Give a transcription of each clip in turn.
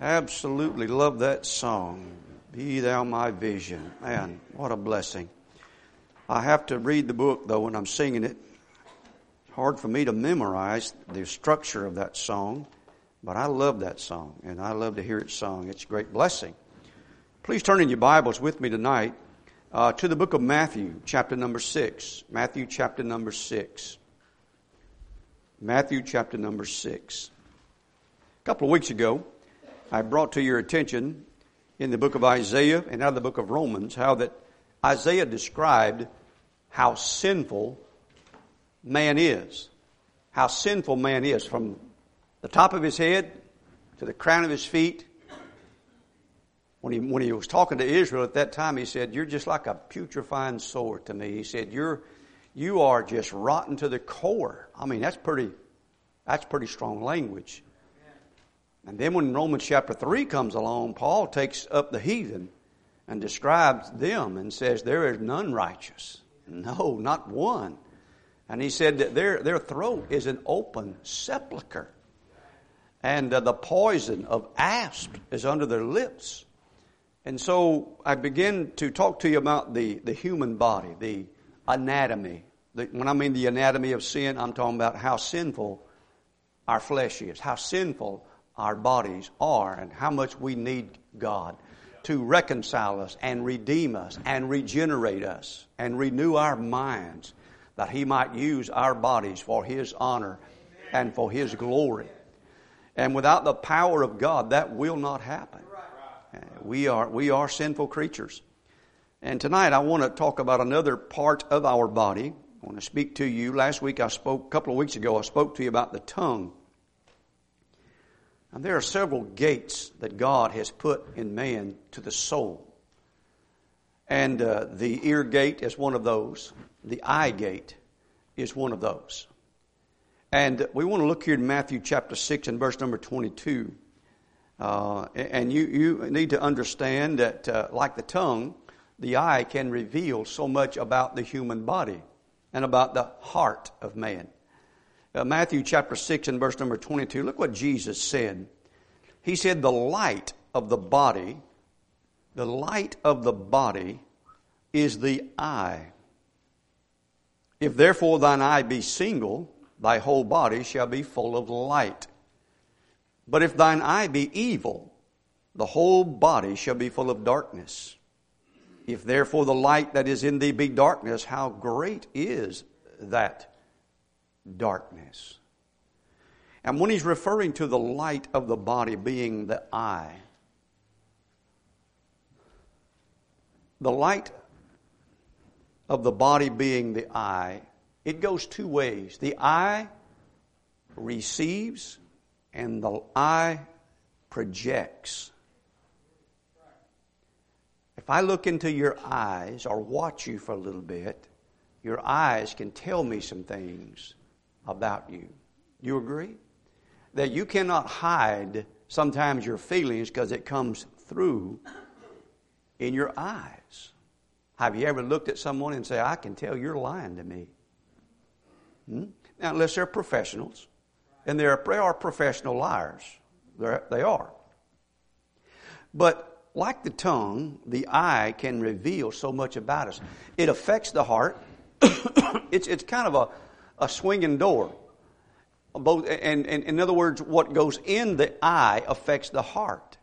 Absolutely love that song. Be thou my vision. Man, what a blessing. I have to read the book though when I'm singing it. It's hard for me to memorize the structure of that song, but I love that song and I love to hear it sung. It's a great blessing. Please turn in your Bibles with me tonight uh, to the book of Matthew, chapter number six. Matthew, chapter number six. Matthew, chapter number six. A couple of weeks ago, I brought to your attention in the book of Isaiah and out of the book of Romans how that Isaiah described how sinful man is. How sinful man is from the top of his head to the crown of his feet. When he, when he was talking to Israel at that time, he said, You're just like a putrefying sore to me. He said, You're, you are just rotten to the core. I mean, that's pretty, that's pretty strong language. And then when Romans chapter 3 comes along, Paul takes up the heathen and describes them and says, There is none righteous. No, not one. And he said that their, their throat is an open sepulchre. And uh, the poison of asp is under their lips. And so I begin to talk to you about the, the human body, the anatomy. The, when I mean the anatomy of sin, I'm talking about how sinful our flesh is, how sinful our bodies are and how much we need God to reconcile us and redeem us and regenerate us and renew our minds that He might use our bodies for His honor and for His glory. And without the power of God, that will not happen. We are, we are sinful creatures. And tonight I want to talk about another part of our body. I want to speak to you. Last week I spoke, a couple of weeks ago, I spoke to you about the tongue. And there are several gates that God has put in man to the soul. And uh, the ear gate is one of those. The eye gate is one of those. And we want to look here in Matthew chapter 6 and verse number 22. Uh, and you, you need to understand that, uh, like the tongue, the eye can reveal so much about the human body and about the heart of man uh, Matthew chapter 6 and verse number 22, look what Jesus said. He said, The light of the body, the light of the body is the eye. If therefore thine eye be single, thy whole body shall be full of light. But if thine eye be evil, the whole body shall be full of darkness. If therefore the light that is in thee be darkness, how great is that darkness. And when he's referring to the light of the body being the eye, the light of the body being the eye, it goes two ways. The eye receives and the eye projects. If I look into your eyes or watch you for a little bit, your eyes can tell me some things about you. You agree? That you cannot hide sometimes your feelings because it comes through in your eyes. Have you ever looked at someone and say, I can tell you're lying to me? Hmm? Now, unless they're professionals, and they are, they are professional liars. They're, they are. But like the tongue, the eye can reveal so much about us. It affects the heart. it's, it's kind of a, a swinging door. Both, and, and in other words, what goes in the eye affects the heart.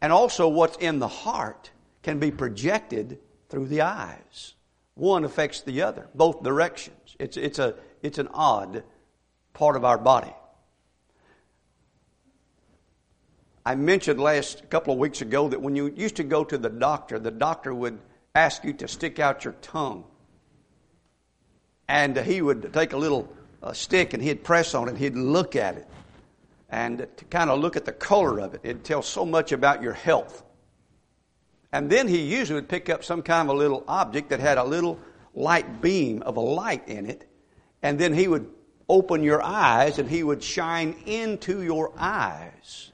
And also, what's in the heart can be projected through the eyes. One affects the other, both directions. It's, it's, a, it's an odd part of our body. I mentioned last couple of weeks ago that when you used to go to the doctor, the doctor would ask you to stick out your tongue and he would take a little uh, stick and he'd press on it, and he'd look at it, and to kind of look at the color of it. It'd tell so much about your health. And then he usually would pick up some kind of a little object that had a little light beam of a light in it, and then he would open your eyes and he would shine into your eyes.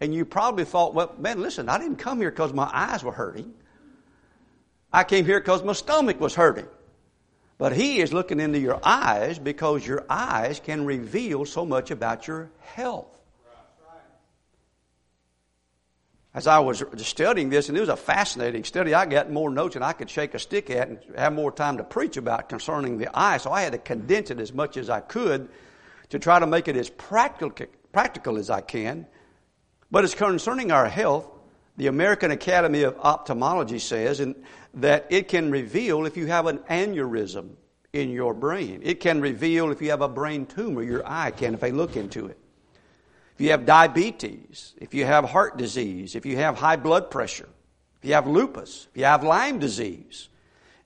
And you probably thought, well, man, listen, I didn't come here because my eyes were hurting. I came here because my stomach was hurting. But He is looking into your eyes because your eyes can reveal so much about your health. as I was studying this, and it was a fascinating study, I got more notes than I could shake a stick at and have more time to preach about concerning the eye. So I had to condense it as much as I could to try to make it as practical, practical as I can. But as concerning our health, the American Academy of Ophthalmology says that it can reveal if you have an aneurysm in your brain. It can reveal if you have a brain tumor, your eye can if they look into it if you have diabetes, if you have heart disease, if you have high blood pressure, if you have lupus, if you have Lyme disease,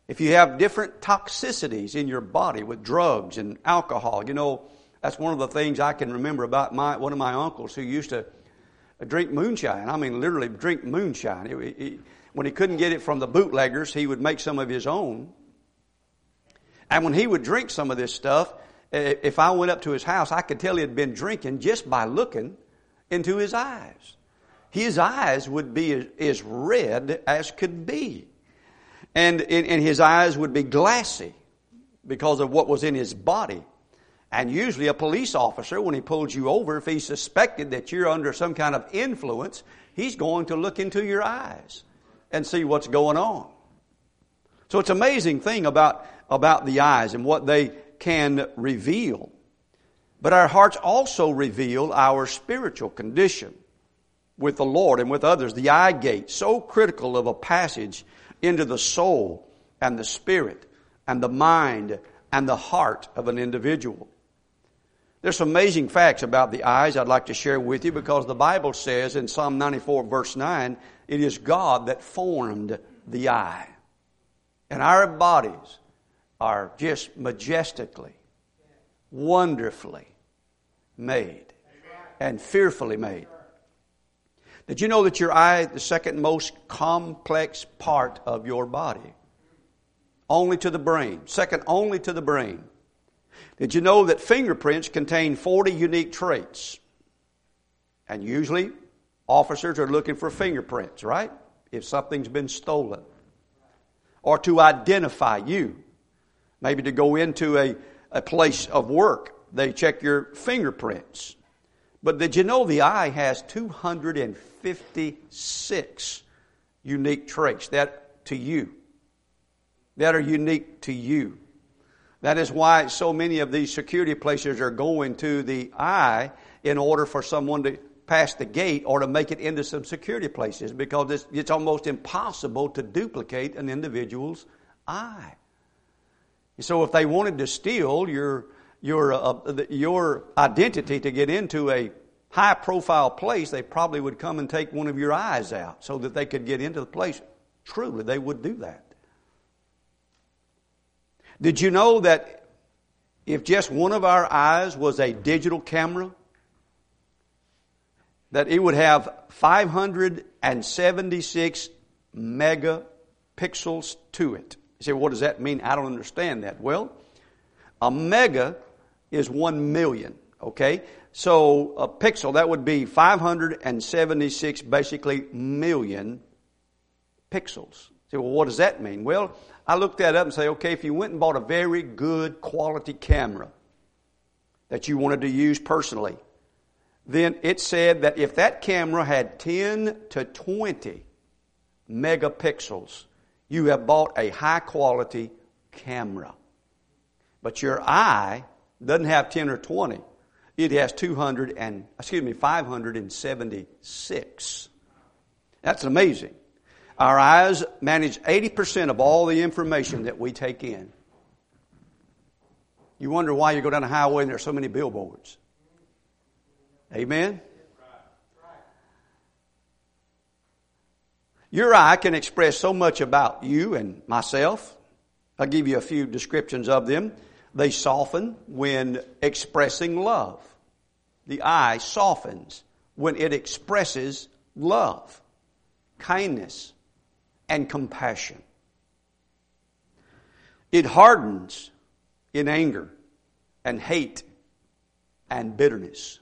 if you have different toxicities in your body with drugs and alcohol, you know, that's one of the things I can remember about my, one of my uncles who used to drink moonshine. I mean, literally drink moonshine. It, it, when he couldn't get it from the bootleggers, he would make some of his own. And when he would drink some of this stuff, if I went up to his house, I could tell he had been drinking just by looking into his eyes. His eyes would be as red as could be. And, and his eyes would be glassy because of what was in his body. And usually a police officer, when he pulls you over, if he's suspected that you're under some kind of influence, he's going to look into your eyes and see what's going on. So it's an amazing thing about, about the eyes and what they can reveal. But our hearts also reveal our spiritual condition with the Lord and with others. The eye gate, so critical of a passage into the soul and the spirit and the mind and the heart of an individual. There's some amazing facts about the eyes I'd like to share with you because the Bible says in Psalm 94 verse 9, it is God that formed the eye. And our bodies are just majestically, wonderfully made and fearfully made. Did you know that your eye the second most complex part of your body? Only to the brain. Second only to the brain. Did you know that fingerprints contain 40 unique traits? And usually, officers are looking for fingerprints, right? If something's been stolen. Or to identify you maybe to go into a, a place of work. They check your fingerprints. But did you know the eye has 256 unique traits that to you, that are unique to you. That is why so many of these security places are going to the eye in order for someone to pass the gate or to make it into some security places because it's, it's almost impossible to duplicate an individual's eye. So if they wanted to steal your, your, uh, your identity to get into a high profile place, they probably would come and take one of your eyes out so that they could get into the place. Truly, they would do that. Did you know that if just one of our eyes was a digital camera, that it would have 576 megapixels to it? You say, what does that mean? I don't understand that. Well, a mega is one million, okay? So a pixel, that would be 576 basically million pixels. You say, well, what does that mean? Well, I looked that up and say, okay, if you went and bought a very good quality camera that you wanted to use personally, then it said that if that camera had 10 to 20 megapixels, you have bought a high quality camera. But your eye doesn't have 10 or 20. It has 200 and, excuse me, 576. That's amazing. Our eyes manage 80% of all the information that we take in. You wonder why you go down a highway and there's so many billboards. Amen? Your eye can express so much about you and myself. I'll give you a few descriptions of them. They soften when expressing love. The eye softens when it expresses love, kindness, and compassion. It hardens in anger and hate and bitterness.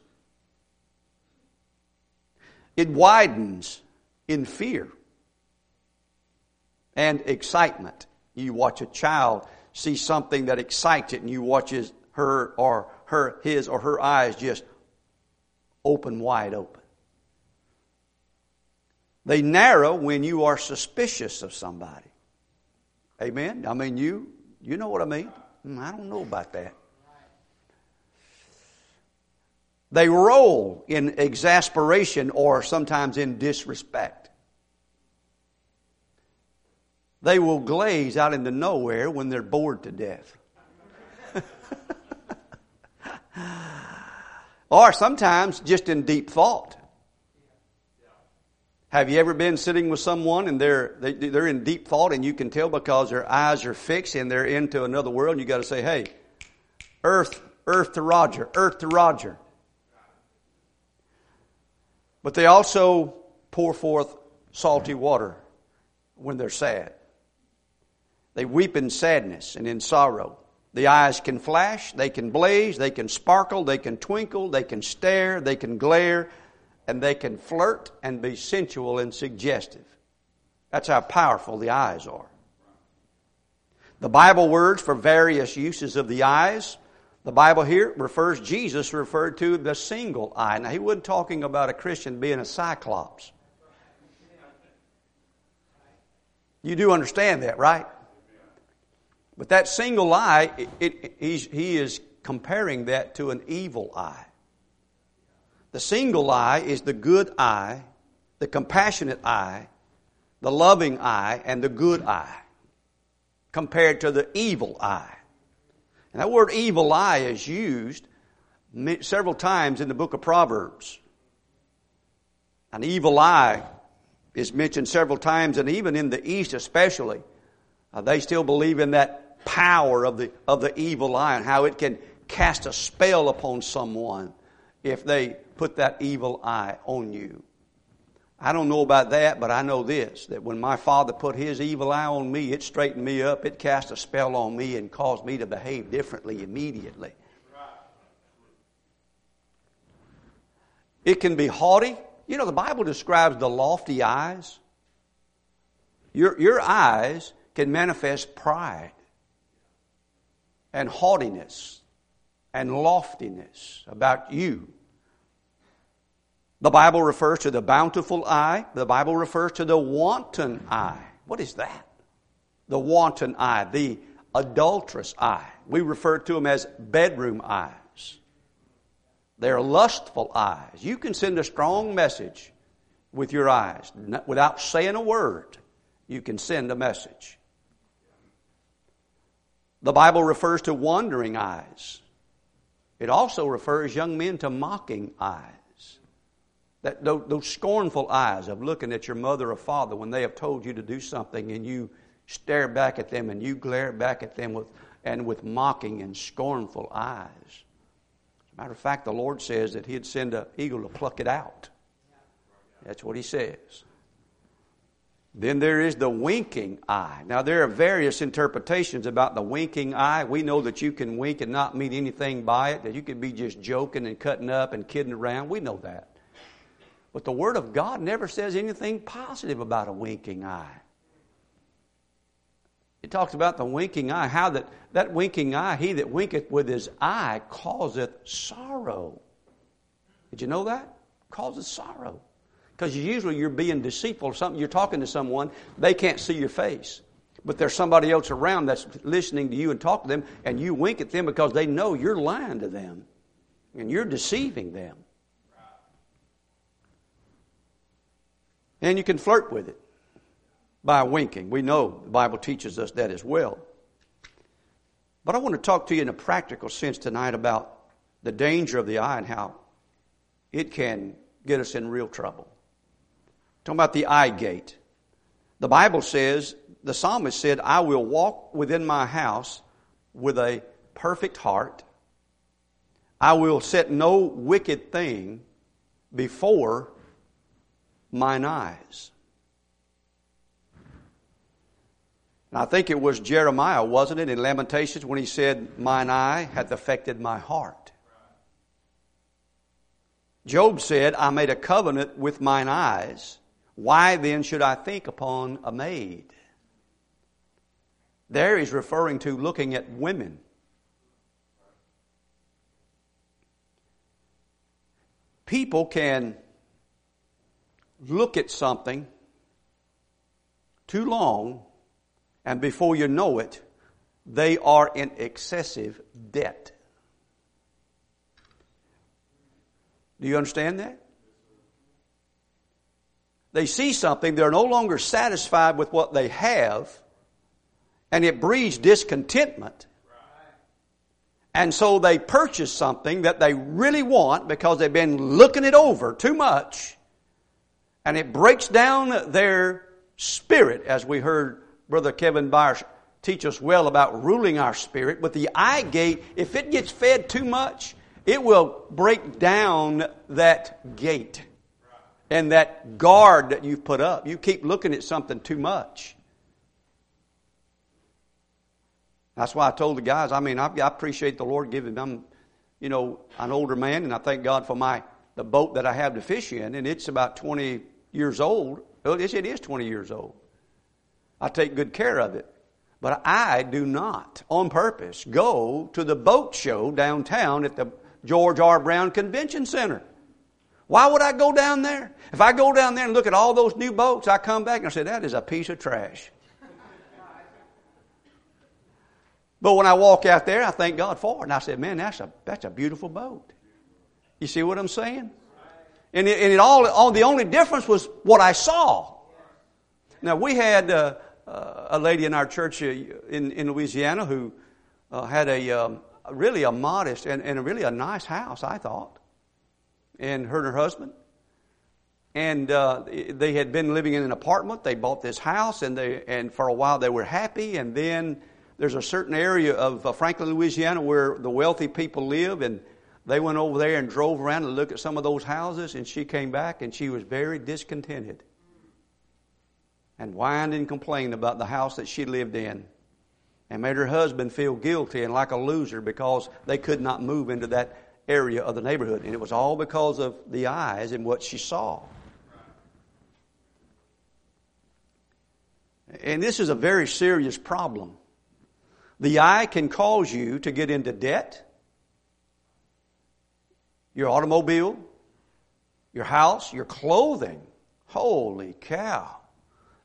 It widens in fear and excitement. You watch a child see something that excites it and you watch his, her or her, his or her eyes just open wide open. They narrow when you are suspicious of somebody. Amen? I mean, you, you know what I mean? Hmm, I don't know about that. They roll in exasperation or sometimes in disrespect. They will glaze out into nowhere when they're bored to death. or sometimes just in deep thought. Have you ever been sitting with someone and they're, they, are they are in deep thought and you can tell because their eyes are fixed and they're into another world and you got to say, hey, earth, earth to Roger, earth to Roger. But they also pour forth salty water when they're sad. They weep in sadness and in sorrow. The eyes can flash, they can blaze, they can sparkle, they can twinkle, they can stare, they can glare, and they can flirt and be sensual and suggestive. That's how powerful the eyes are. The Bible words for various uses of the eyes, the Bible here refers, Jesus referred to the single eye. Now, he wasn't talking about a Christian being a cyclops. You do understand that, right? But that single eye, it, it, he is comparing that to an evil eye. The single eye is the good eye, the compassionate eye, the loving eye, and the good eye, compared to the evil eye. And that word evil eye is used several times in the book of Proverbs. An evil eye is mentioned several times, and even in the East especially, uh, they still believe in that power of the, of the evil eye and how it can cast a spell upon someone if they put that evil eye on you. I don't know about that, but I know this that when my father put his evil eye on me, it straightened me up, it cast a spell on me, and caused me to behave differently immediately. It can be haughty. You know, the Bible describes the lofty eyes. Your, your eyes can manifest pride and haughtiness and loftiness about you. The Bible refers to the bountiful eye. The Bible refers to the wanton eye. What is that? The wanton eye, the adulterous eye. We refer to them as bedroom eyes. They're lustful eyes. You can send a strong message with your eyes without saying a word. You can send a message. The Bible refers to wandering eyes. It also refers young men to mocking eyes. That, those, scornful eyes of looking at your mother or father when they have told you to do something and you stare back at them and you glare back at them with, and with mocking and scornful eyes. As a matter of fact, the Lord says that He'd send an eagle to pluck it out. That's what He says. Then there is the winking eye. Now, there are various interpretations about the winking eye. We know that you can wink and not mean anything by it, that you can be just joking and cutting up and kidding around. We know that. But the Word of God never says anything positive about a winking eye. It talks about the winking eye, how that, that winking eye, he that winketh with his eye causeth sorrow. Did you know that? Causes sorrow. Because usually you're being deceitful or something, you're talking to someone, they can't see your face. But there's somebody else around that's listening to you and talk to them, and you wink at them because they know you're lying to them and you're deceiving them. And you can flirt with it by winking. We know the Bible teaches us that as well. But I want to talk to you in a practical sense tonight about the danger of the eye and how it can get us in real trouble. Talking about the eye gate. The Bible says, the psalmist said, I will walk within my house with a perfect heart. I will set no wicked thing before mine eyes. And I think it was Jeremiah, wasn't it, in Lamentations when he said, Mine eye hath affected my heart. Job said, I made a covenant with mine eyes. Why then should I think upon a maid? There he's referring to looking at women. People can look at something too long, and before you know it, they are in excessive debt. Do you understand that? They see something, they're no longer satisfied with what they have, and it breeds discontentment. And so they purchase something that they really want because they've been looking it over too much, and it breaks down their spirit, as we heard Brother Kevin Byers teach us well about ruling our spirit. But the eye gate, if it gets fed too much, it will break down that gate and that guard that you've put up. You keep looking at something too much. That's why I told the guys, I mean, I, I appreciate the Lord giving them, you know, an older man, and I thank God for my the boat that I have to fish in, and it's about 20 years old. Oh, well, it is 20 years old. I take good care of it. But I do not, on purpose, go to the boat show downtown at the George R. Brown Convention Center. Why would I go down there? If I go down there and look at all those new boats, I come back and I say, that is a piece of trash. But when I walk out there, I thank God for it. And I said, man, that's a, that's a beautiful boat. You see what I'm saying? And it, and it all, all, the only difference was what I saw. Now, we had uh, uh, a lady in our church uh, in, in Louisiana who uh, had a um, really a modest and, and really a nice house, I thought and her and her husband. And uh, they had been living in an apartment. They bought this house, and they and for a while they were happy. And then there's a certain area of uh, Franklin, Louisiana, where the wealthy people live, and they went over there and drove around to look at some of those houses. And she came back, and she was very discontented, and whined and complained about the house that she lived in, and made her husband feel guilty and like a loser because they could not move into that area of the neighborhood. And it was all because of the eyes and what she saw. And this is a very serious problem. The eye can cause you to get into debt, your automobile, your house, your clothing. Holy cow.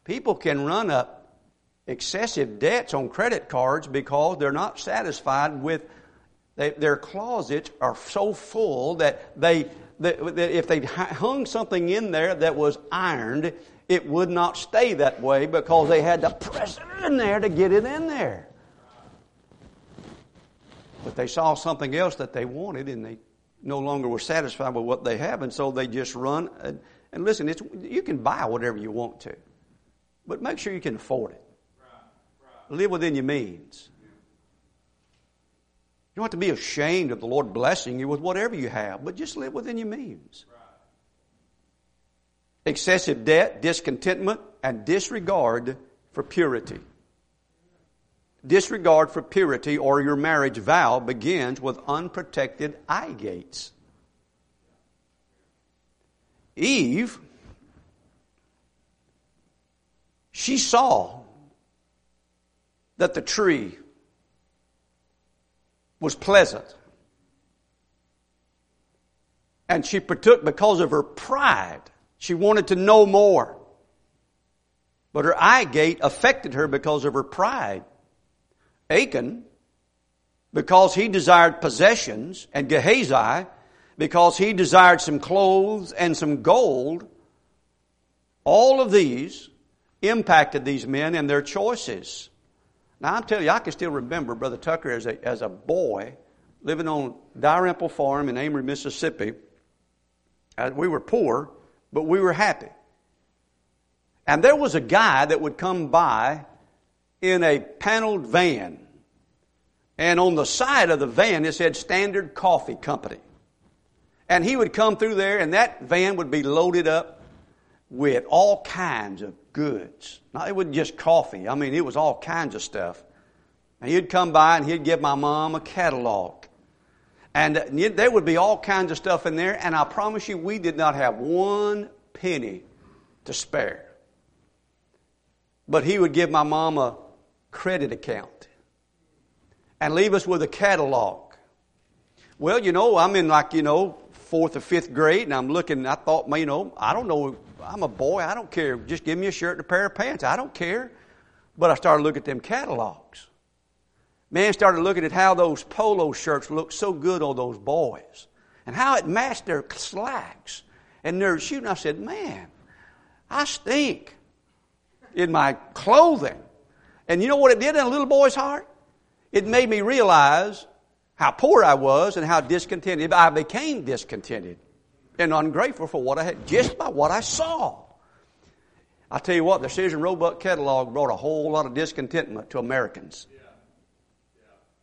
People can run up excessive debts on credit cards because they're not satisfied with they, their closets are so full that they that, if they hung something in there that was ironed, it would not stay that way because they had to press it in there to get it in there. But they saw something else that they wanted and they no longer were satisfied with what they have, and so they just run. And, and listen, it's, you can buy whatever you want to, but make sure you can afford it. Live within your means. You don't have to be ashamed of the Lord blessing you with whatever you have, but just live within your means. Excessive debt, discontentment, and disregard for purity. Disregard for purity or your marriage vow begins with unprotected eye gates. Eve, she saw that the tree was pleasant. And she partook because of her pride. She wanted to know more. But her eye gate affected her because of her pride. Achan, because he desired possessions, and Gehazi, because he desired some clothes and some gold, all of these impacted these men and their choices. Now, I'm telling you, I can still remember Brother Tucker as a, as a boy living on Dalrymple Farm in Amory, Mississippi. Uh, we were poor, but we were happy. And there was a guy that would come by in a paneled van. And on the side of the van, it said Standard Coffee Company. And he would come through there, and that van would be loaded up with all kinds of goods. Now, it wasn't just coffee. I mean, it was all kinds of stuff. And he'd come by and he'd give my mom a catalog. And uh, there would be all kinds of stuff in there, and I promise you, we did not have one penny to spare. But he would give my mom a credit account and leave us with a catalog. Well, you know, I'm in like, you know, fourth or fifth grade, and I'm looking, I thought, you know, I don't know, I'm a boy, I don't care. Just give me a shirt and a pair of pants. I don't care. But I started looking at them catalogs. Man started looking at how those polo shirts looked so good on those boys and how it matched their slacks and their shoes. And I said, man, I stink in my clothing. And you know what it did in a little boy's heart? It made me realize how poor I was and how discontented. I became discontented and ungrateful for what I had just by what I saw. I tell you what, the Sears and Roebuck catalog brought a whole lot of discontentment to Americans.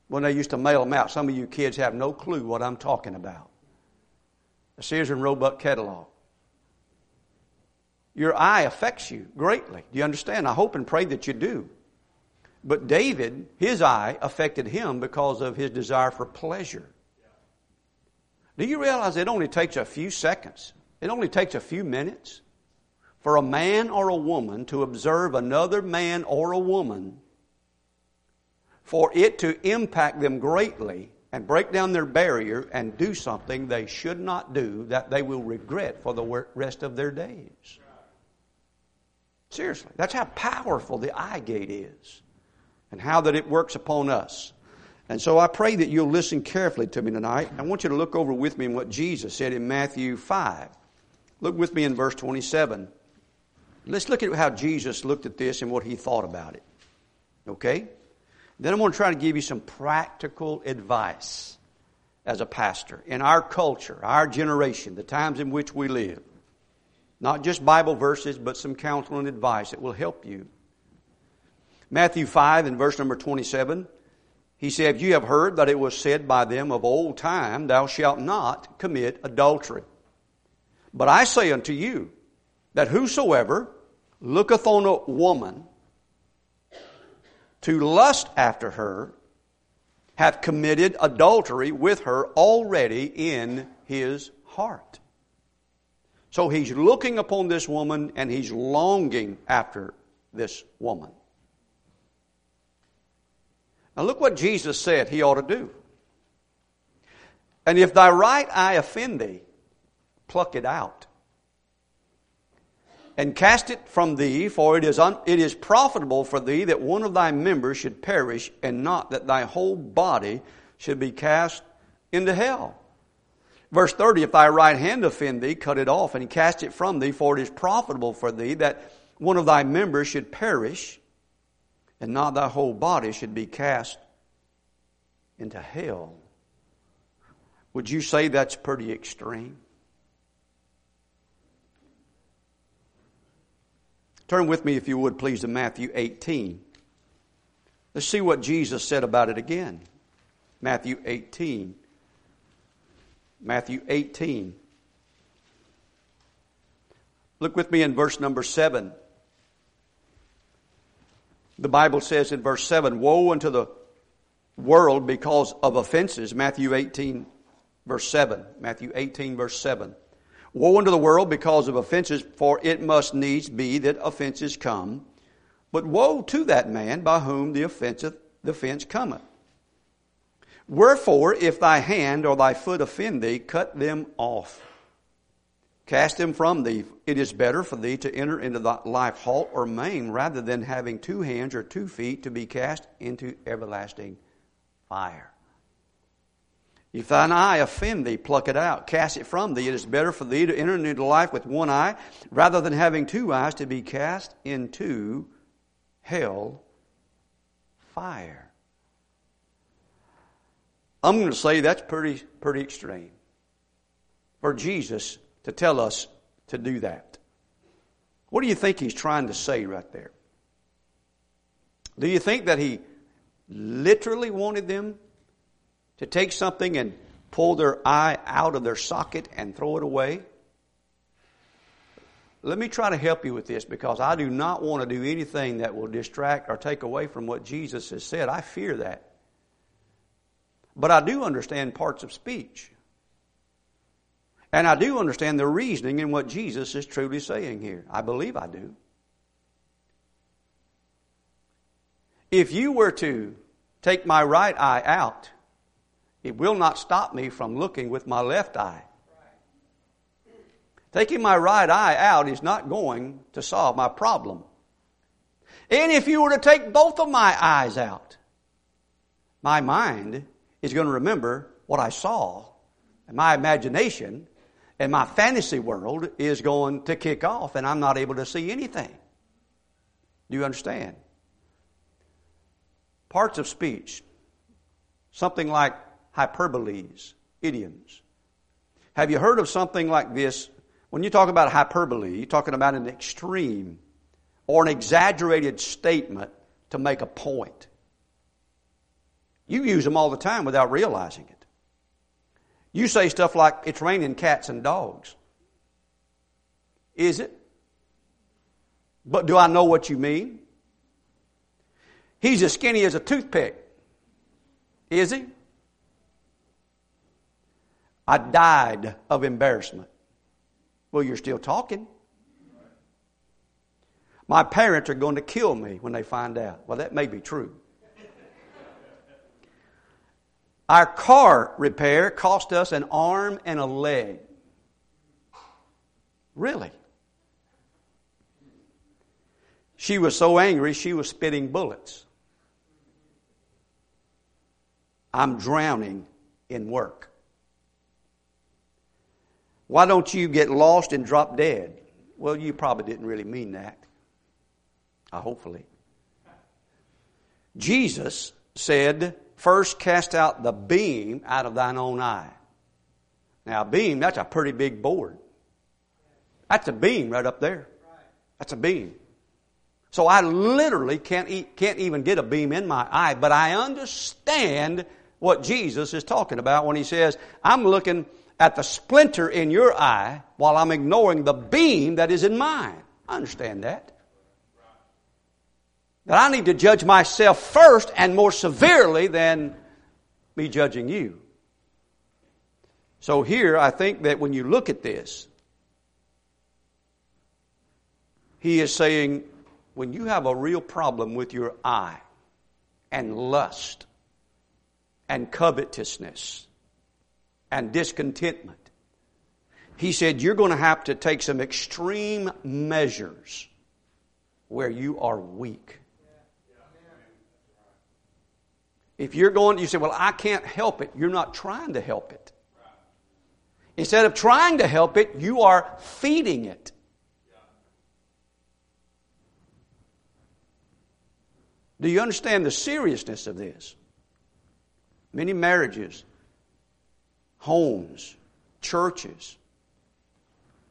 When they used to mail them out, some of you kids have no clue what I'm talking about. The Sears and Roebuck catalog. Your eye affects you greatly. Do you understand? I hope and pray that you do. But David, his eye affected him because of his desire for pleasure. Do you realize it only takes a few seconds? It only takes a few minutes for a man or a woman to observe another man or a woman, for it to impact them greatly and break down their barrier and do something they should not do that they will regret for the rest of their days. Seriously, that's how powerful the eye gate is and how that it works upon us. And so I pray that you'll listen carefully to me tonight. I want you to look over with me in what Jesus said in Matthew 5. Look with me in verse 27. Let's look at how Jesus looked at this and what he thought about it. Okay? Then I'm going to try to give you some practical advice as a pastor in our culture, our generation, the times in which we live. Not just Bible verses, but some counsel and advice that will help you. Matthew 5 and verse number 27, he said, You have heard that it was said by them of old time, Thou shalt not commit adultery. But I say unto you, that whosoever looketh on a woman to lust after her hath committed adultery with her already in his heart. So he's looking upon this woman and he's longing after this woman. Now look what Jesus said he ought to do. And if thy right eye offend thee, pluck it out and cast it from thee, for it is, un- it is profitable for thee that one of thy members should perish, and not that thy whole body should be cast into hell. Verse 30, if thy right hand offend thee, cut it off and cast it from thee, for it is profitable for thee that one of thy members should perish, and not thy whole body should be cast into hell. Would you say that's pretty extreme? Turn with me, if you would, please, to Matthew 18. Let's see what Jesus said about it again. Matthew 18. Matthew 18. Look with me in verse number 7. The Bible says in verse 7 Woe unto the world because of offenses. Matthew 18, verse 7. Matthew 18, verse 7. Woe unto the world because of offenses, for it must needs be that offenses come. But woe to that man by whom the offense, the offense cometh. Wherefore, if thy hand or thy foot offend thee, cut them off. Cast them from thee. It is better for thee to enter into the life halt or maim rather than having two hands or two feet to be cast into everlasting fire. If thine eye offend thee, pluck it out, cast it from thee. It is better for thee to enter into life with one eye rather than having two eyes to be cast into hell fire. I'm going to say that's pretty, pretty extreme for Jesus to tell us to do that. What do you think he's trying to say right there? Do you think that he literally wanted them to take something and pull their eye out of their socket and throw it away? Let me try to help you with this because I do not want to do anything that will distract or take away from what Jesus has said. I fear that. But I do understand parts of speech. And I do understand the reasoning in what Jesus is truly saying here. I believe I do. If you were to take my right eye out it will not stop me from looking with my left eye. Taking my right eye out is not going to solve my problem. And if you were to take both of my eyes out, my mind is going to remember what I saw. And my imagination and my fantasy world is going to kick off, and I'm not able to see anything. Do you understand? Parts of speech, something like hyperboles, idioms. Have you heard of something like this? When you talk about hyperbole, you're talking about an extreme or an exaggerated statement to make a point. You use them all the time without realizing it. You say stuff like, it's raining cats and dogs. Is it? But do I know what you mean? He's as skinny as a toothpick. Is he? I died of embarrassment. Well, you're still talking. My parents are going to kill me when they find out. Well, that may be true. Our car repair cost us an arm and a leg. Really? She was so angry, she was spitting bullets. I'm drowning in work. Why don't you get lost and drop dead? Well, you probably didn't really mean that. Uh, hopefully. Jesus said, First cast out the beam out of thine own eye. Now, beam, that's a pretty big board. That's a beam right up there. That's a beam. So I literally can't, eat, can't even get a beam in my eye, but I understand what Jesus is talking about when he says, I'm looking at the splinter in your eye while I'm ignoring the beam that is in mine. I understand that. That I need to judge myself first and more severely than me judging you. So here, I think that when you look at this, he is saying, when you have a real problem with your eye and lust and covetousness and discontentment, he said, you're going to have to take some extreme measures where you are weak. If you're going, you say, well, I can't help it. You're not trying to help it. Instead of trying to help it, you are feeding it. Do you understand the seriousness of this? Many marriages, homes, churches,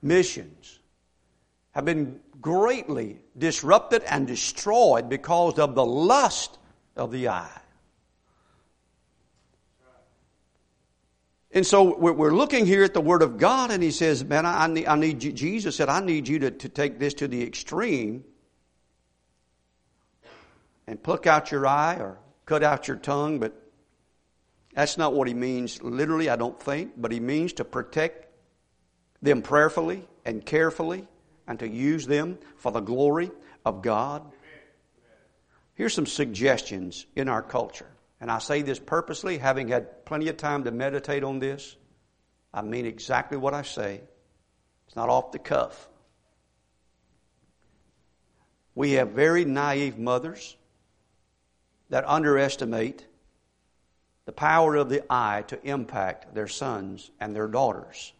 missions have been greatly disrupted and destroyed because of the lust of the eye. And so we're looking here at the Word of God, and he says, Man, I need, I need you, Jesus said, I need you to, to take this to the extreme and pluck out your eye or cut out your tongue, but that's not what he means literally, I don't think, but he means to protect them prayerfully and carefully and to use them for the glory of God. Here's some suggestions in our culture. And I say this purposely, having had plenty of time to meditate on this. I mean exactly what I say. It's not off the cuff. We have very naive mothers that underestimate the power of the eye to impact their sons and their daughters,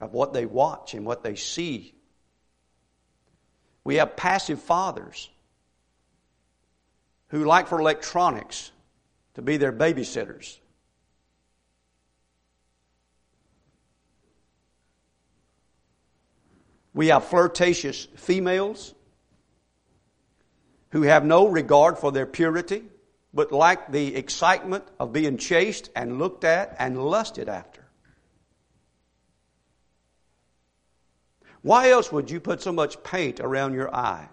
of what they watch and what they see. We have passive fathers who like for electronics to be their babysitters. We have flirtatious females who have no regard for their purity, but like the excitement of being chased and looked at and lusted after. Why else would you put so much paint around your eye?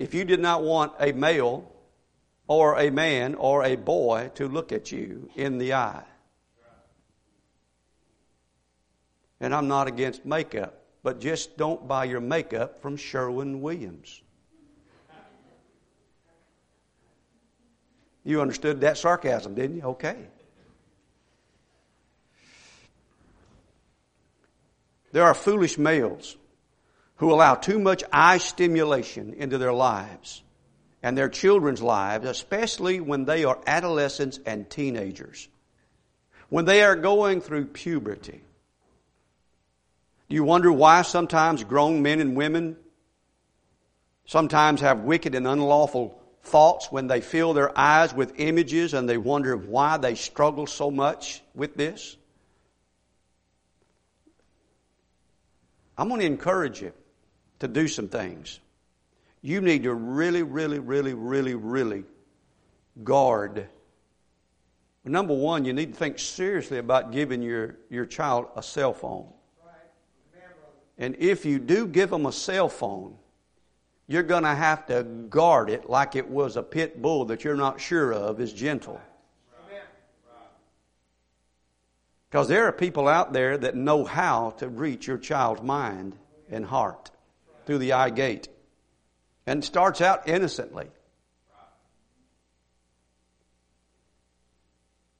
If you did not want a male or a man or a boy to look at you in the eye. And I'm not against makeup, but just don't buy your makeup from Sherwin Williams. You understood that sarcasm, didn't you? Okay. There are foolish males who allow too much eye stimulation into their lives and their children's lives, especially when they are adolescents and teenagers. When they are going through puberty. Do you wonder why sometimes grown men and women sometimes have wicked and unlawful thoughts when they fill their eyes with images and they wonder why they struggle so much with this? I'm going to encourage you to do some things. You need to really, really, really, really, really guard. Number one, you need to think seriously about giving your, your child a cell phone. And if you do give them a cell phone, you're going to have to guard it like it was a pit bull that you're not sure of is gentle. Because there are people out there that know how to reach your child's mind and heart through the eye gate. And starts out innocently.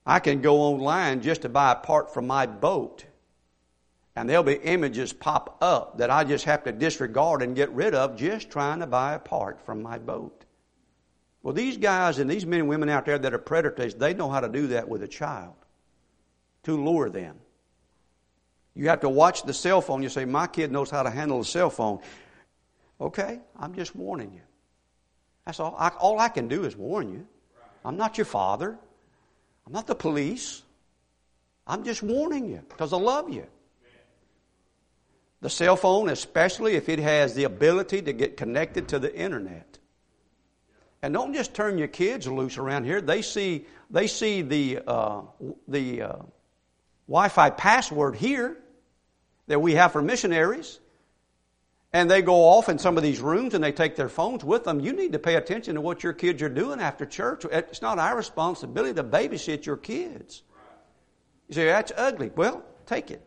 I can go online just to buy a part from my boat. And there'll be images pop up that I just have to disregard and get rid of just trying to buy a part from my boat. Well, these guys and these men and women out there that are predators, they know how to do that with a child to lure them. You have to watch the cell phone. You say, My kid knows how to handle a cell phone. Okay, I'm just warning you. That's all. I, all I can do is warn you. I'm not your father. I'm not the police. I'm just warning you because I love you. The cell phone, especially if it has the ability to get connected to the internet. And don't just turn your kids loose around here. They see, they see the, uh, the uh, Wi-Fi password here that we have for missionaries. And they go off in some of these rooms and they take their phones with them. You need to pay attention to what your kids are doing after church. It's not our responsibility to babysit your kids. You say, that's ugly. Well, take it.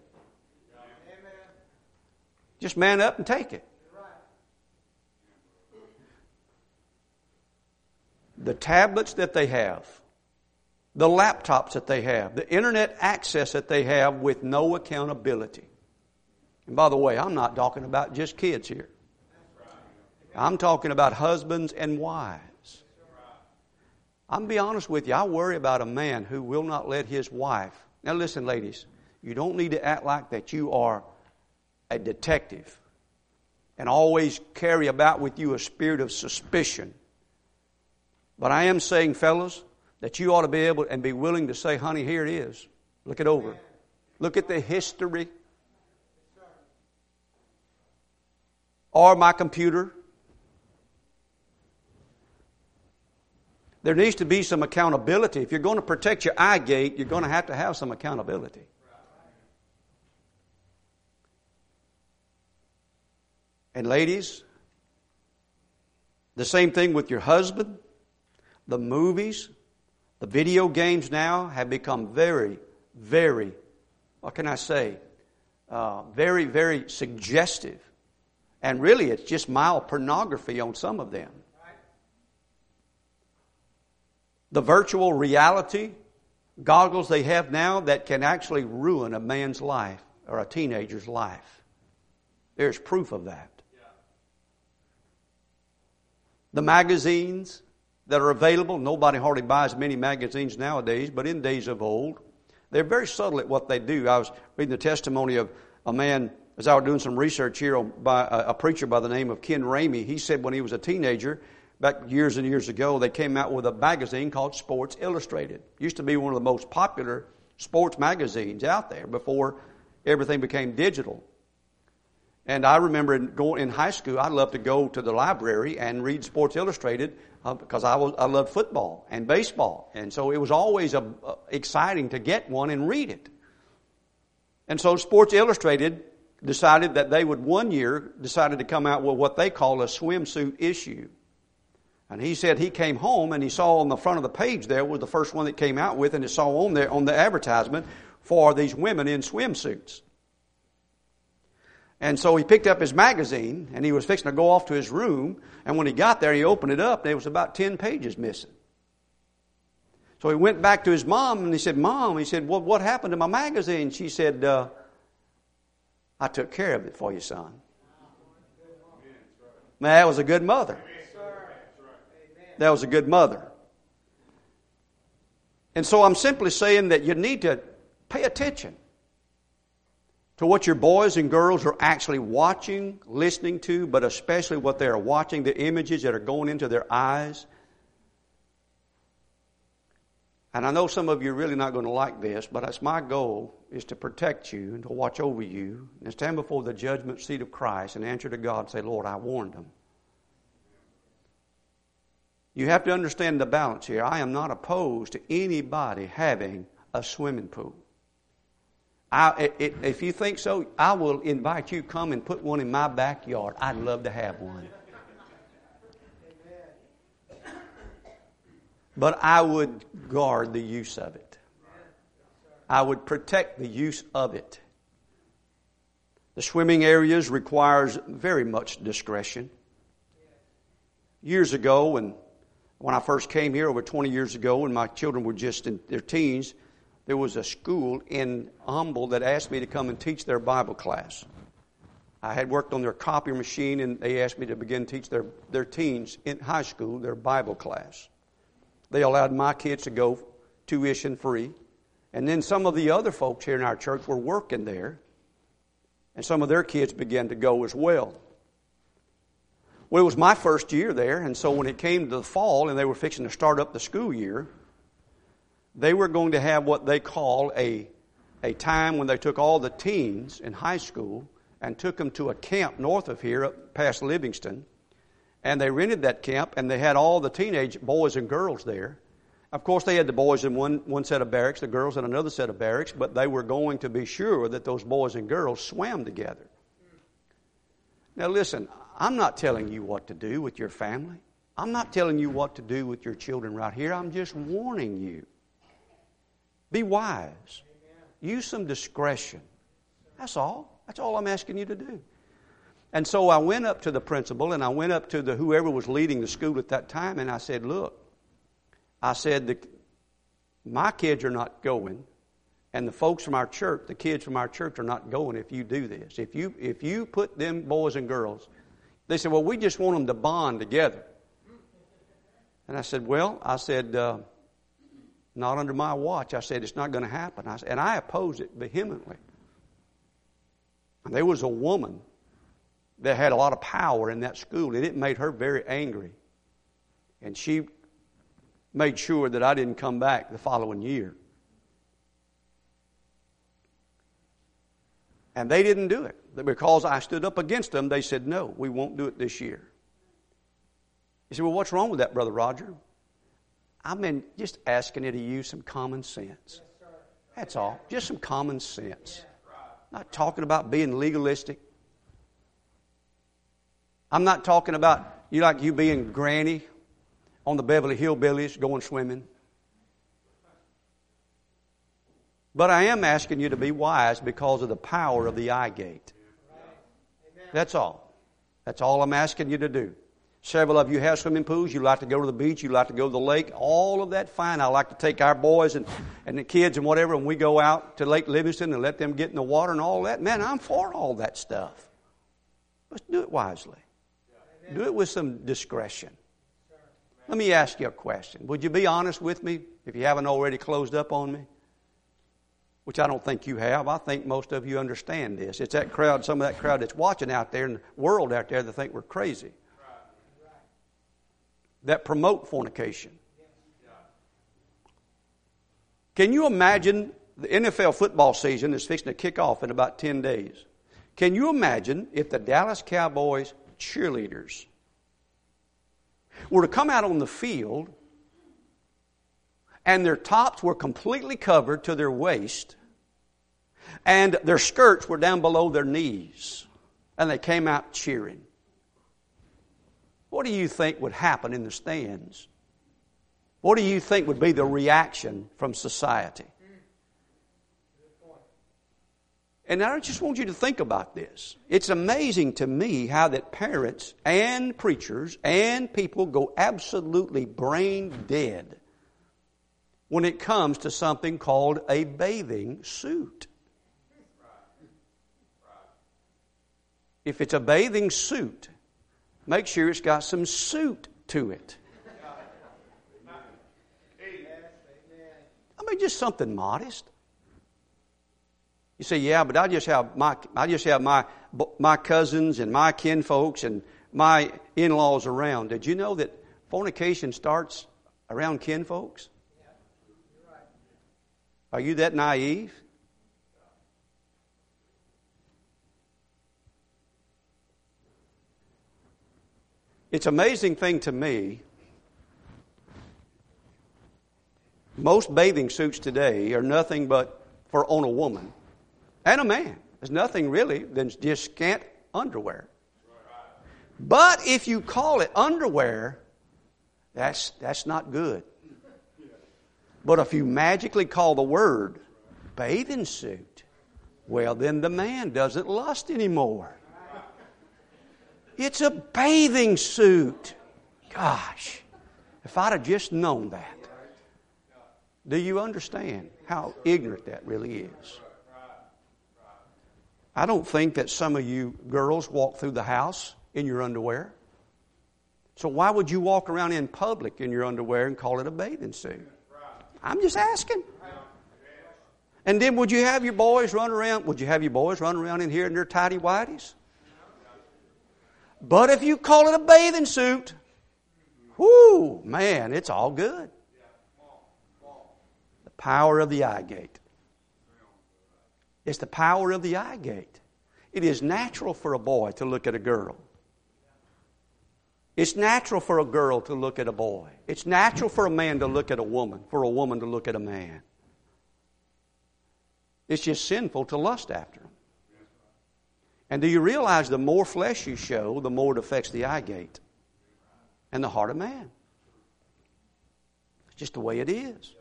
Just man up and take it. The tablets that they have, the laptops that they have, the internet access that they have with no accountability. And by the way, I'm not talking about just kids here. I'm talking about husbands and wives. I'm be honest with you, I worry about a man who will not let his wife. Now listen, ladies, you don't need to act like that you are a detective and always carry about with you a spirit of suspicion. But I am saying, fellas, that you ought to be able and be willing to say, honey, here it is. Look it over. Look at the history. Or my computer. There needs to be some accountability. If you're going to protect your eye gate, you're going to have to have some accountability. And ladies, the same thing with your husband, the movies, the video games now have become very, very, what can I say, uh, very, very suggestive. And really, it's just mild pornography on some of them. The virtual reality goggles they have now that can actually ruin a man's life or a teenager's life. There's proof of that. The magazines, that are available. Nobody hardly buys many magazines nowadays, but in days of old, they're very subtle at what they do. I was reading the testimony of a man as I was doing some research here on, by a, a preacher by the name of Ken Ramey. He said when he was a teenager, back years and years ago, they came out with a magazine called Sports Illustrated. Used to be one of the most popular sports magazines out there before everything became digital. And I remember in, going in high school, I loved to go to the library and read Sports Illustrated uh, because I was I loved football and baseball, and so it was always a, exciting to get one and read it. And so Sports Illustrated decided that they would one year decided to come out with what they call a swimsuit issue. And he said he came home and he saw on the front of the page there was the first one that came out with, and he saw on there on the advertisement for these women in swimsuits. And so he picked up his magazine and he was fixing to go off to his room. And when he got there, he opened it up. And there was about 10 pages missing. So he went back to his mom and he said, Mom, he said, well, what happened to my magazine? She said, uh, I took care of it for you, son. Man, that was a good mother. That was a good mother. And so I'm simply saying that you need to pay attention to what your boys and girls are actually watching, listening to, but especially what they are watching, the images that are going into their eyes. And I know some of you are really not going to like this, but it's my goal is to protect you and to watch over you and stand before the judgment seat of Christ and answer to God and say, Lord, I warned them. You have to understand the balance here. I am not opposed to anybody having a swimming pool. I, it, if you think so, I will invite you come and put one in my backyard. I'd love to have one. But I would guard the use of it. I would protect the use of it. The swimming areas requires very much discretion. Years ago, when when I first came here over 20 years ago, when my children were just in their teens, there was a school in Humble that asked me to come and teach their Bible class. I had worked on their copy machine, and they asked me to begin teach their, their teens in high school their Bible class. They allowed my kids to go tuition free. And then some of the other folks here in our church were working there, and some of their kids began to go as well. Well, it was my first year there, and so when it came to the fall and they were fixing to start up the school year, they were going to have what they call a, a time when they took all the teens in high school and took them to a camp north of here, up past Livingston. And they rented that camp, and they had all the teenage boys and girls there. Of course, they had the boys in one, one set of barracks, the girls in another set of barracks, but they were going to be sure that those boys and girls swam together. Now, listen, I'm not telling you what to do with your family. I'm not telling you what to do with your children right here. I'm just warning you. Be wise. Use some discretion. That's all. That's all I'm asking you to do. And so I went up to the principal and I went up to the whoever was leading the school at that time and I said, "Look, I said my kids are not going and the folks from our church, the kids from our church are not going if you do this. If you if you put them boys and girls they said, Well, we just want them to bond together. And I said, Well, I said, uh, not under my watch. I said, It's not going to happen. I said, and I opposed it vehemently. And there was a woman that had a lot of power in that school, and it made her very angry. And she made sure that I didn't come back the following year. And they didn't do it. Because I stood up against them, they said, no, we won't do it this year. You say, well, what's wrong with that, Brother Roger? I've been just asking you to use some common sense. That's all. Just some common sense. Not talking about being legalistic. I'm not talking about you like you being granny on the Beverly Hillbillies going swimming. But I am asking you to be wise because of the power of the eye gate. That's all. That's all I'm asking you to do. Several of you have swimming pools. You like to go to the beach. You like to go to the lake. All of that, fine. I like to take our boys and, and the kids and whatever, and we go out to Lake Livingston and let them get in the water and all that. Man, I'm for all that stuff. Let's do it wisely. Do it with some discretion. Let me ask you a question. Would you be honest with me if you haven't already closed up on me? which I don't think you have. I think most of you understand this. It's that crowd, some of that crowd that's watching out there in the world out there that think we're crazy. That promote fornication. Can you imagine the NFL football season is fixing to kick off in about 10 days? Can you imagine if the Dallas Cowboys cheerleaders were to come out on the field and their tops were completely covered to their waist, and their skirts were down below their knees, and they came out cheering. What do you think would happen in the stands? What do you think would be the reaction from society? And I just want you to think about this. It's amazing to me how that parents and preachers and people go absolutely brain dead when it comes to something called a bathing suit. If it's a bathing suit, make sure it's got some suit to it. I mean, just something modest. You say, yeah, but I just have my, I just have my, my cousins and my kinfolks and my in-laws around. Did you know that fornication starts around kinfolks? Are you that naive? It's amazing thing to me. Most bathing suits today are nothing but for on a woman and a man. There's nothing really than just scant underwear. But if you call it underwear, that's, that's not good. But if you magically call the word bathing suit, well, then the man doesn't lust anymore. It's a bathing suit. Gosh, if I'd have just known that. Do you understand how ignorant that really is? I don't think that some of you girls walk through the house in your underwear. So why would you walk around in public in your underwear and call it a bathing suit? I'm just asking. And then would you have your boys run around? Would you have your boys run around in here in their tidy whities? But if you call it a bathing suit, whoo, man, it's all good. The power of the eye gate. It's the power of the eye gate. It is natural for a boy to look at a girl. It's natural for a girl to look at a boy. It's natural for a man to look at a woman, for a woman to look at a man. It's just sinful to lust after them. And do you realize the more flesh you show, the more it affects the eye gate and the heart of man? It's just the way it is.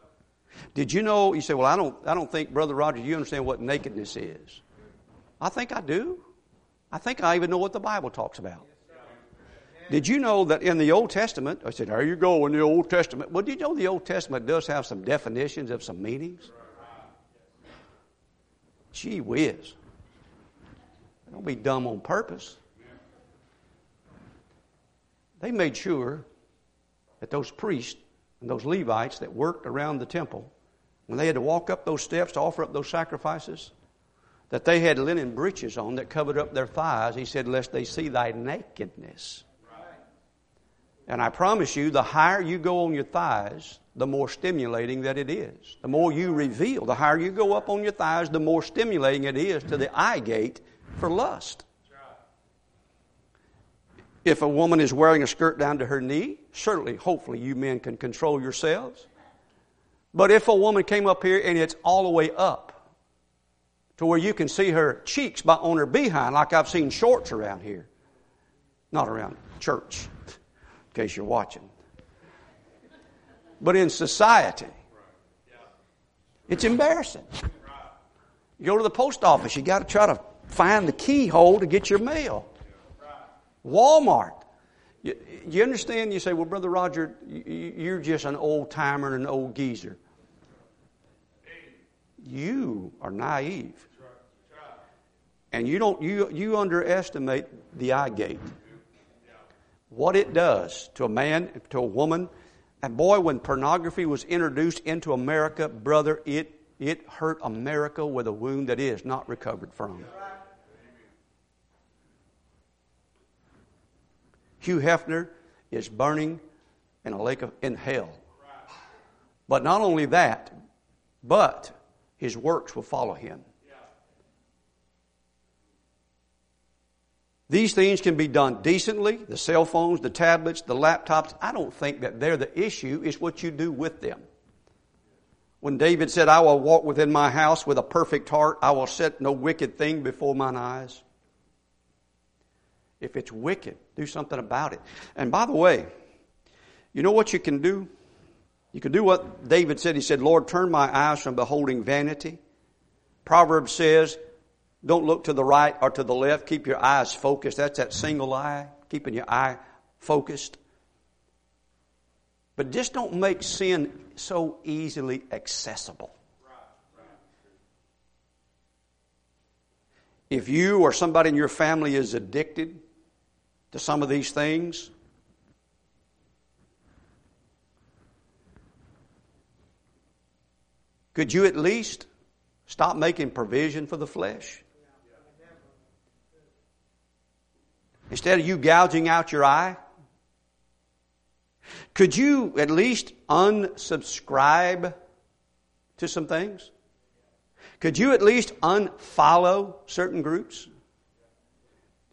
Did you know? You say, "Well, I don't, I don't think, Brother Roger, you understand what nakedness is." I think I do. I think I even know what the Bible talks about. Did you know that in the Old Testament? I said, "There you go in the Old Testament." Well, did you know the Old Testament does have some definitions of some meanings? Gee whiz! Don't be dumb on purpose. They made sure that those priests and those Levites that worked around the temple, when they had to walk up those steps to offer up those sacrifices, that they had linen breeches on that covered up their thighs. He said, Lest they see thy nakedness. And I promise you, the higher you go on your thighs, the more stimulating that it is. The more you reveal, the higher you go up on your thighs, the more stimulating it is to the eye gate for lust. If a woman is wearing a skirt down to her knee, certainly, hopefully, you men can control yourselves. But if a woman came up here and it's all the way up to where you can see her cheeks by, on her behind, like I've seen shorts around here, not around church, in case you're watching, but in society, it's embarrassing. You go to the post office, you got to try to find the keyhole to get your mail. Walmart. You, you understand? You say, well, Brother Roger, you're just an old timer and an old geezer. You are naive. And you don't you you underestimate the eye gate. What it does to a man, to a woman, and boy, when pornography was introduced into America, brother, it it hurt America with a wound that is not recovered from. Hugh Hefner is burning in a lake of, in hell. But not only that, but his works will follow him. These things can be done decently the cell phones, the tablets, the laptops. I don't think that they're the issue, it's what you do with them. When David said, I will walk within my house with a perfect heart, I will set no wicked thing before mine eyes. If it's wicked, do something about it. And by the way, you know what you can do? You can do what David said. He said, Lord, turn my eyes from beholding vanity. Proverbs says, don't look to the right or to the left. Keep your eyes focused. That's that single eye, keeping your eye focused. But just don't make sin so easily accessible. If you or somebody in your family is addicted to some of these things, could you at least stop making provision for the flesh? Instead of you gouging out your eye, could you at least unsubscribe to some things? Could you at least unfollow certain groups?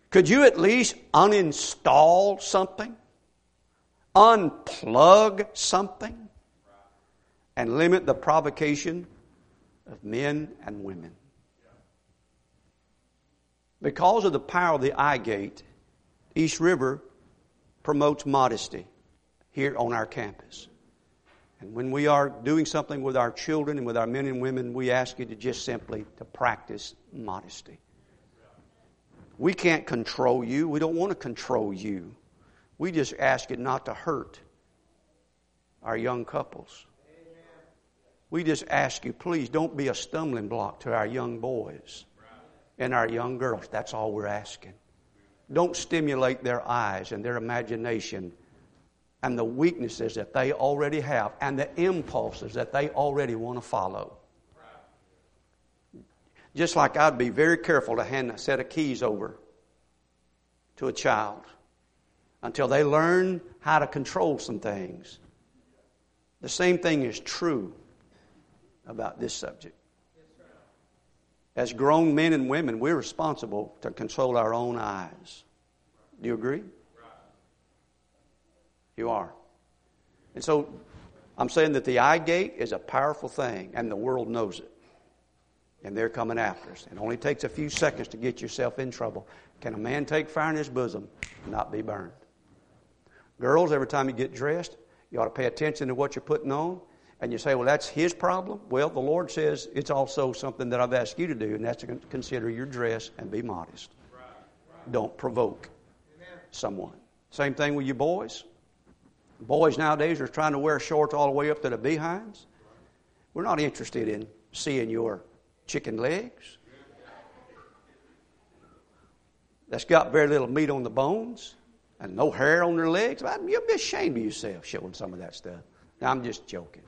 Could you at least uninstall something? Unplug something? And limit the provocation of men and women? Because of the power of the eye gate, East River promotes modesty here on our campus. And when we are doing something with our children and with our men and women, we ask you to just simply to practice modesty. We can't control you. We don't want to control you. We just ask you not to hurt our young couples. We just ask you, please don't be a stumbling block to our young boys and our young girls. That's all we're asking. Don't stimulate their eyes and their imagination and the weaknesses that they already have and the impulses that they already want to follow. Just like I'd be very careful to hand a set of keys over to a child until they learn how to control some things. The same thing is true about this subject. As grown men and women, we're responsible to control our own eyes. Do you agree? You are. And so I'm saying that the eye gate is a powerful thing, and the world knows it. And they're coming after us. It only takes a few seconds to get yourself in trouble. Can a man take fire in his bosom and not be burned? Girls, every time you get dressed, you ought to pay attention to what you're putting on. And you say, well, that's his problem. Well, the Lord says it's also something that I've asked you to do, and that's to consider your dress and be modest. Right, right. Don't provoke Amen. someone. Same thing with you boys. Boys nowadays are trying to wear shorts all the way up to the behinds. We're not interested in seeing your chicken legs. That's got very little meat on the bones and no hair on their legs. You'll be ashamed of yourself showing some of that stuff. Now, I'm just joking.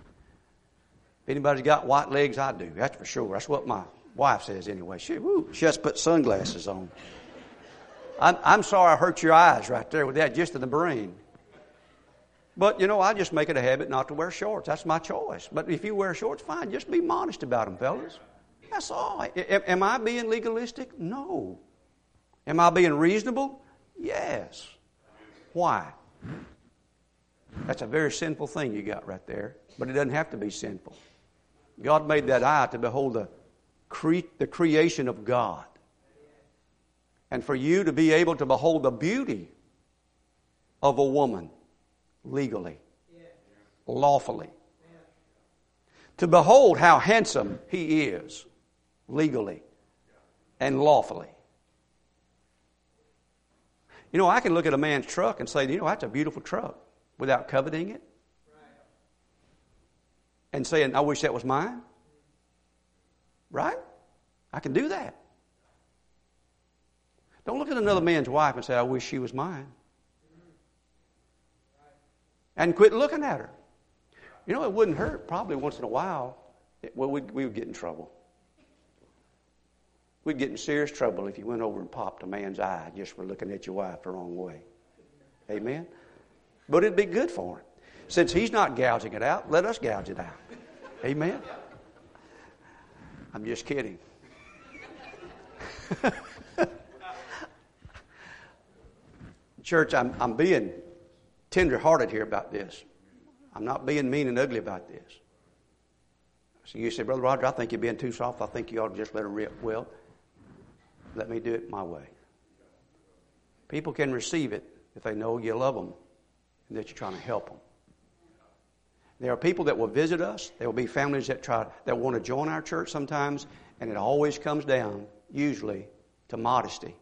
If anybody's got white legs, I do. That's for sure. That's what my wife says anyway. She, woo, she has to put sunglasses on. I'm, I'm sorry I hurt your eyes right there with that just in the brain. But, you know, I just make it a habit not to wear shorts. That's my choice. But if you wear shorts, fine. Just be modest about them, fellas. That's all. Am I being legalistic? No. Am I being reasonable? Yes. Why? That's a very sinful thing you got right there, but it doesn't have to be sinful. God made that eye to behold the, cre- the creation of God. And for you to be able to behold the beauty of a woman legally, lawfully. To behold how handsome he is legally and lawfully. You know, I can look at a man's truck and say, you know, that's a beautiful truck without coveting it and saying, I wish that was mine. Right? I can do that. Don't look at another man's wife and say, I wish she was mine and quit looking at her. You know, it wouldn't hurt probably once in a while. It, well, we'd, we would get in trouble. We'd get in serious trouble if you went over and popped a man's eye just for looking at your wife the wrong way. Amen? But it'd be good for him. Since he's not gouging it out, let us gouge it out. Amen? I'm just kidding. Church, I'm, I'm being tenderhearted here about this. I'm not being mean and ugly about this. So you say, Brother Roger, I think you're being too soft. I think you ought to just let her rip. Well, let me do it my way. People can receive it if they know you love them and that you're trying to help them. There are people that will visit us. There will be families that try that want to join our church sometimes, and it always comes down, usually, to modesty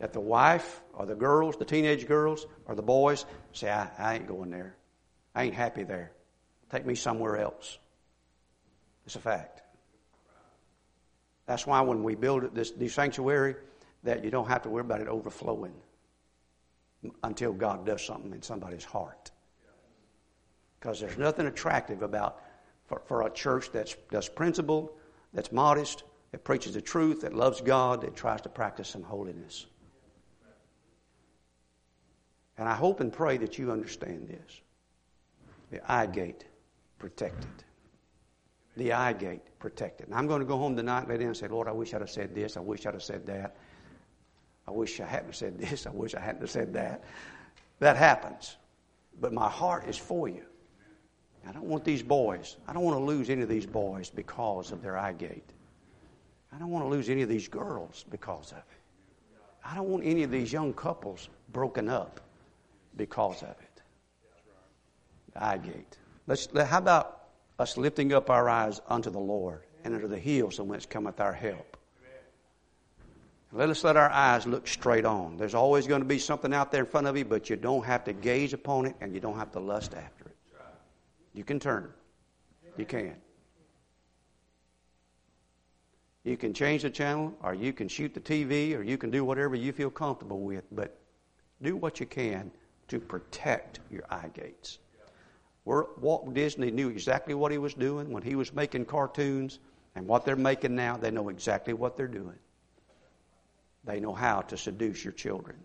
that the wife or the girls, the teenage girls or the boys say, I, I ain't going there. I ain't happy there. Take me somewhere else. It's a fact. That's why when we build this, this sanctuary, that you don't have to worry about it overflowing until God does something in somebody's heart. Because there's nothing attractive about for, for a church that's, that's principled, that's modest, that preaches the truth, that loves God, that tries to practice some holiness. And I hope and pray that you understand this. The eye gate protected. The eye gate protected. And I'm going to go home tonight lay down and say, Lord, I wish I'd have said this. I wish I'd have said that. I wish I hadn't said this. I wish I hadn't said that. That happens. But my heart is for you. I don't want these boys. I don't want to lose any of these boys because of their eye gate. I don't want to lose any of these girls because of it. I don't want any of these young couples broken up because of it. Eye gate. Let's, how about us lifting up our eyes unto the Lord and unto the hills from whence cometh our help? Let us let our eyes look straight on. There's always going to be something out there in front of you, but you don't have to gaze upon it and you don't have to lust after it. You can turn. You can. You can change the channel, or you can shoot the TV, or you can do whatever you feel comfortable with, but do what you can to protect your eye gates. Walt Disney knew exactly what he was doing when he was making cartoons, and what they're making now, they know exactly what they're doing. They know how to seduce your children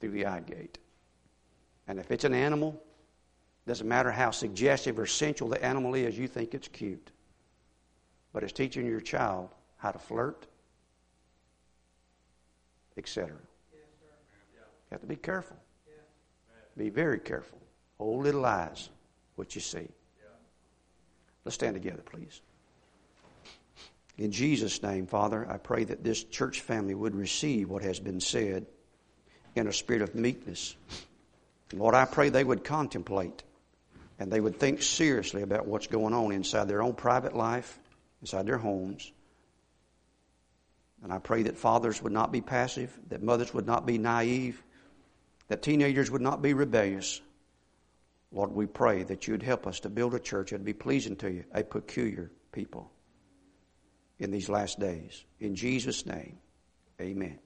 through the eye gate. And if it's an animal, doesn't matter how suggestive or sensual the animal is, you think it's cute. But it's teaching your child how to flirt, etc. you have to be careful. Be very careful. Hold little eyes what you see. Let's stand together, please. In Jesus' name, Father, I pray that this church family would receive what has been said in a spirit of meekness. Lord, I pray they would contemplate and they would think seriously about what's going on inside their own private life, inside their homes. And I pray that fathers would not be passive, that mothers would not be naive, that teenagers would not be rebellious. Lord, we pray that you'd help us to build a church would be pleasing to you, a peculiar people in these last days. In Jesus' name, amen.